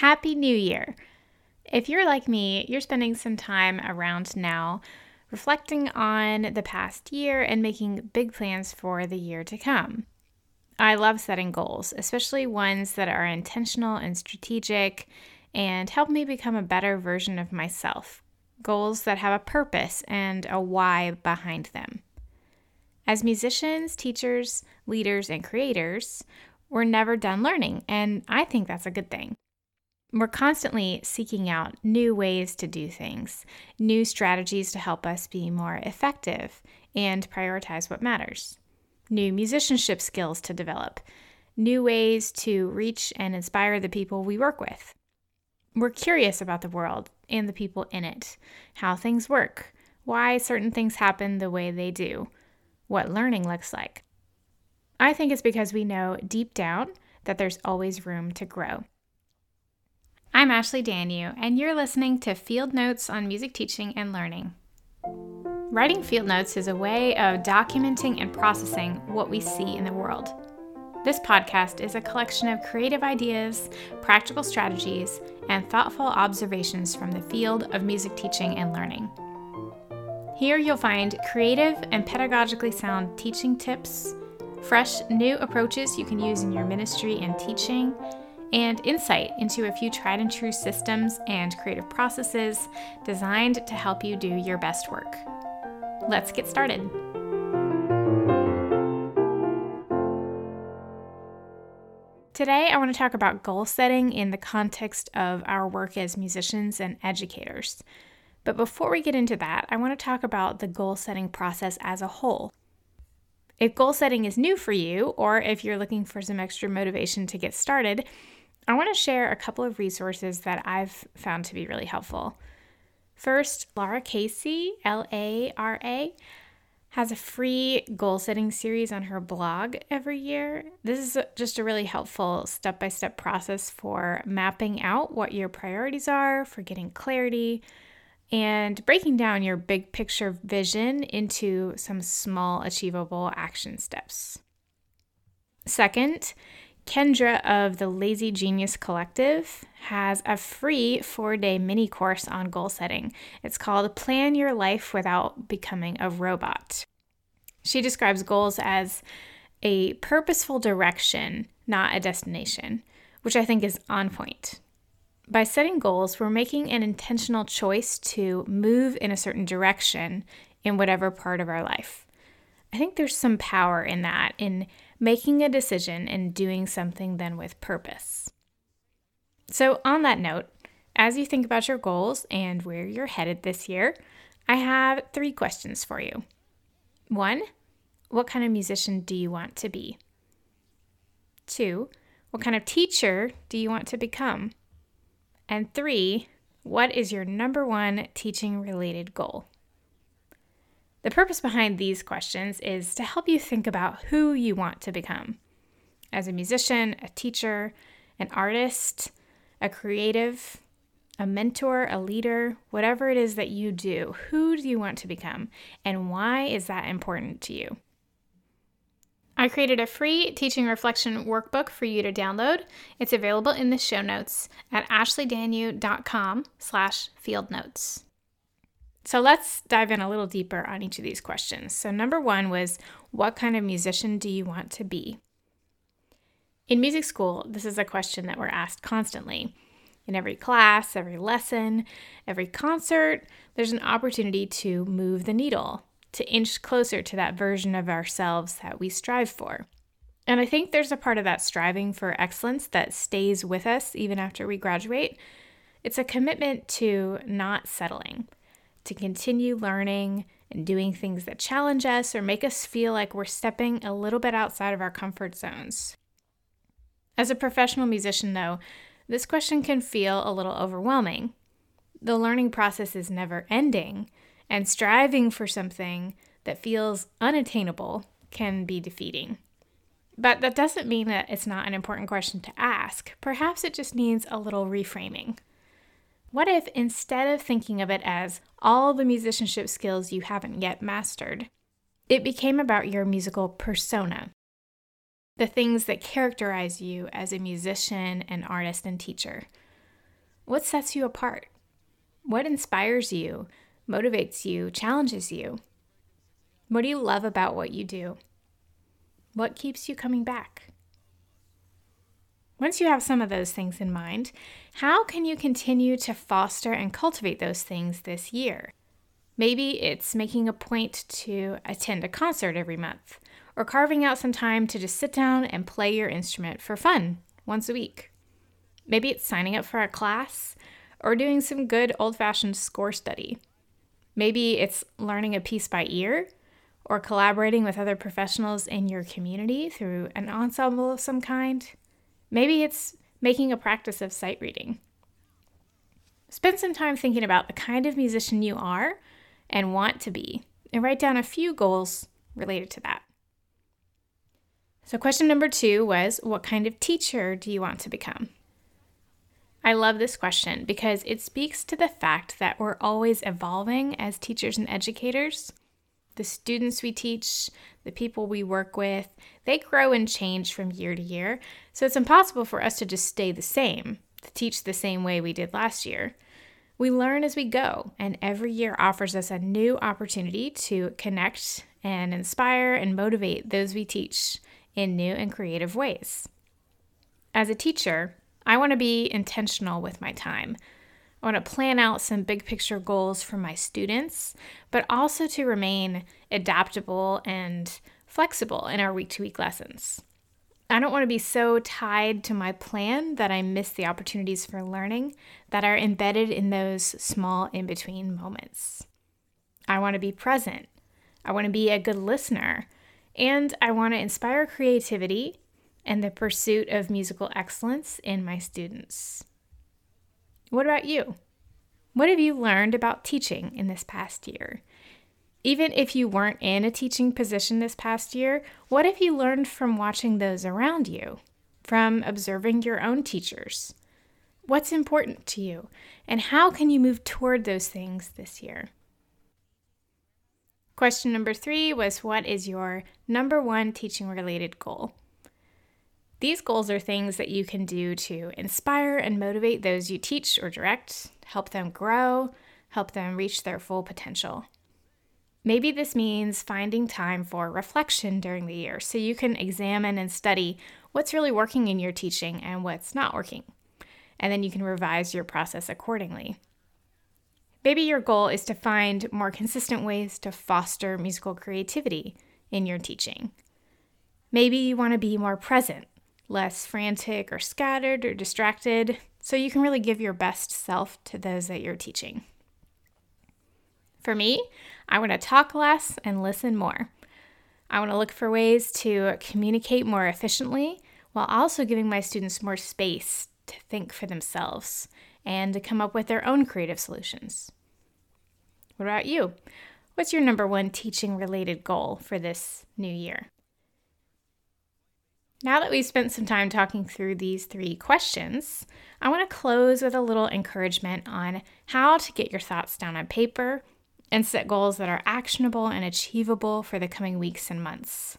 Happy New Year! If you're like me, you're spending some time around now reflecting on the past year and making big plans for the year to come. I love setting goals, especially ones that are intentional and strategic and help me become a better version of myself. Goals that have a purpose and a why behind them. As musicians, teachers, leaders, and creators, we're never done learning, and I think that's a good thing. We're constantly seeking out new ways to do things, new strategies to help us be more effective and prioritize what matters, new musicianship skills to develop, new ways to reach and inspire the people we work with. We're curious about the world and the people in it, how things work, why certain things happen the way they do, what learning looks like. I think it's because we know deep down that there's always room to grow. I'm Ashley Danyew, and you're listening to Field Notes on Music Teaching and Learning. Writing field notes is a way of documenting and processing what we see in the world. This podcast is a collection of creative ideas, practical strategies, and thoughtful observations from the field of music teaching and learning. Here you'll find creative and pedagogically sound teaching tips, fresh new approaches you can use in your ministry and teaching, and insight into a few tried and true systems and creative processes designed to help you do your best work. Let's get started. Today, I want to talk about goal setting in the context of our work as musicians and educators. But before we get into that, I want to talk about the goal setting process as a whole. If goal setting is new for you, or if you're looking for some extra motivation to get started, I want to share a couple of resources that I've found to be really helpful. First, Lara Casey, L A R A, has a free goal setting series on her blog every year. This is just a really helpful step by step process for mapping out what your priorities are, for getting clarity, and breaking down your big picture vision into some small, achievable action steps. Second, Kendra of the Lazy Genius Collective has a free four day mini course on goal setting. It's called Plan Your Life Without Becoming a Robot. She describes goals as a purposeful direction, not a destination, which I think is on point. By setting goals, we're making an intentional choice to move in a certain direction in whatever part of our life. I think there's some power in that, in making a decision and doing something then with purpose. So, on that note, as you think about your goals and where you're headed this year, I have three questions for you. One, what kind of musician do you want to be? Two, what kind of teacher do you want to become? And three, what is your number one teaching related goal? The purpose behind these questions is to help you think about who you want to become as a musician, a teacher, an artist, a creative, a mentor, a leader, whatever it is that you do. Who do you want to become? And why is that important to you? I created a free teaching reflection workbook for you to download. It's available in the show notes at ashleydanyew.com slash field notes. So let's dive in a little deeper on each of these questions. So, number one was what kind of musician do you want to be? In music school, this is a question that we're asked constantly. In every class, every lesson, every concert, there's an opportunity to move the needle, to inch closer to that version of ourselves that we strive for. And I think there's a part of that striving for excellence that stays with us even after we graduate. It's a commitment to not settling to continue learning and doing things that challenge us or make us feel like we're stepping a little bit outside of our comfort zones. As a professional musician, though, this question can feel a little overwhelming. The learning process is never ending, and striving for something that feels unattainable can be defeating. But that doesn't mean that it's not an important question to ask. Perhaps it just needs a little reframing. What if instead of thinking of it as all the musicianship skills you haven't yet mastered, it became about your musical persona? The things that characterize you as a musician, an artist, and teacher. What sets you apart? What inspires you, motivates you, challenges you? What do you love about what you do? What keeps you coming back? Once you have some of those things in mind, how can you continue to foster and cultivate those things this year? Maybe it's making a point to attend a concert every month, or carving out some time to just sit down and play your instrument for fun once a week. Maybe it's signing up for a class or doing some good old fashioned score study. Maybe it's learning a piece by ear or collaborating with other professionals in your community through an ensemble of some kind. Maybe it's making a practice of sight reading. Spend some time thinking about the kind of musician you are and want to be, and write down a few goals related to that. So, question number two was What kind of teacher do you want to become? I love this question because it speaks to the fact that we're always evolving as teachers and educators. The students we teach, the people we work with, they grow and change from year to year. So it's impossible for us to just stay the same, to teach the same way we did last year. We learn as we go, and every year offers us a new opportunity to connect and inspire and motivate those we teach in new and creative ways. As a teacher, I want to be intentional with my time. I want to plan out some big picture goals for my students, but also to remain adaptable and flexible in our week to week lessons. I don't want to be so tied to my plan that I miss the opportunities for learning that are embedded in those small in between moments. I want to be present. I want to be a good listener. And I want to inspire creativity and the pursuit of musical excellence in my students. What about you? What have you learned about teaching in this past year? Even if you weren't in a teaching position this past year, what have you learned from watching those around you? From observing your own teachers? What's important to you? And how can you move toward those things this year? Question number three was What is your number one teaching related goal? These goals are things that you can do to inspire and motivate those you teach or direct, help them grow, help them reach their full potential. Maybe this means finding time for reflection during the year so you can examine and study what's really working in your teaching and what's not working. And then you can revise your process accordingly. Maybe your goal is to find more consistent ways to foster musical creativity in your teaching. Maybe you want to be more present less frantic or scattered or distracted, so you can really give your best self to those that you're teaching. For me, I want to talk less and listen more. I want to look for ways to communicate more efficiently while also giving my students more space to think for themselves and to come up with their own creative solutions. What about you? What's your number one teaching related goal for this new year? Now that we've spent some time talking through these three questions, I want to close with a little encouragement on how to get your thoughts down on paper and set goals that are actionable and achievable for the coming weeks and months.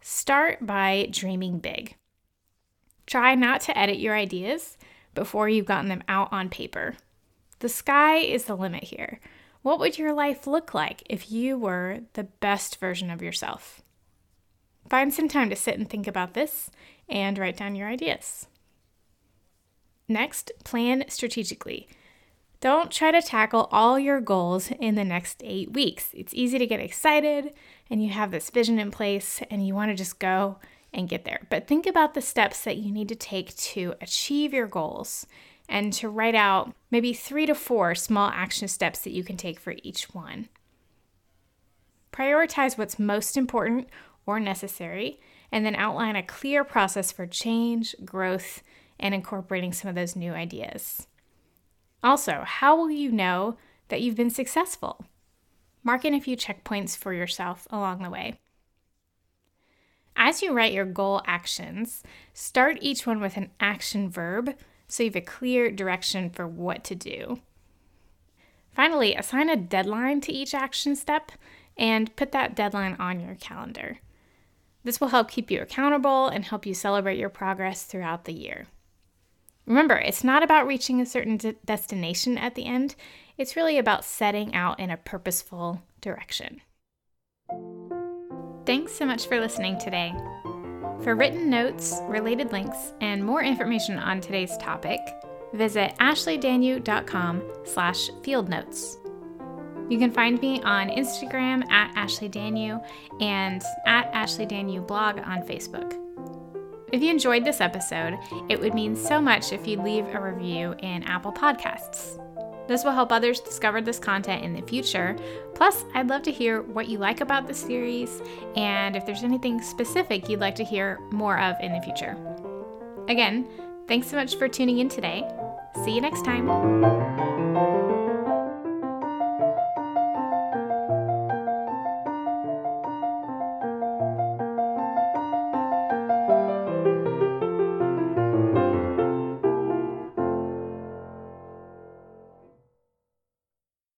Start by dreaming big. Try not to edit your ideas before you've gotten them out on paper. The sky is the limit here. What would your life look like if you were the best version of yourself? Find some time to sit and think about this and write down your ideas. Next, plan strategically. Don't try to tackle all your goals in the next eight weeks. It's easy to get excited and you have this vision in place and you want to just go and get there. But think about the steps that you need to take to achieve your goals and to write out maybe three to four small action steps that you can take for each one. Prioritize what's most important or necessary, and then outline a clear process for change, growth, and incorporating some of those new ideas. Also, how will you know that you've been successful? Mark in a few checkpoints for yourself along the way. As you write your goal actions, start each one with an action verb so you have a clear direction for what to do. Finally, assign a deadline to each action step and put that deadline on your calendar. This will help keep you accountable and help you celebrate your progress throughout the year. Remember, it's not about reaching a certain de- destination at the end, it's really about setting out in a purposeful direction. Thanks so much for listening today. For written notes, related links, and more information on today's topic, visit ashleydanyew.com slash field notes. You can find me on Instagram at Ashley Danyew and at Ashley Danyew blog on Facebook. If you enjoyed this episode, it would mean so much if you'd leave a review in Apple Podcasts. This will help others discover this content in the future. Plus, I'd love to hear what you like about the series and if there's anything specific you'd like to hear more of in the future. Again, thanks so much for tuning in today. See you next time.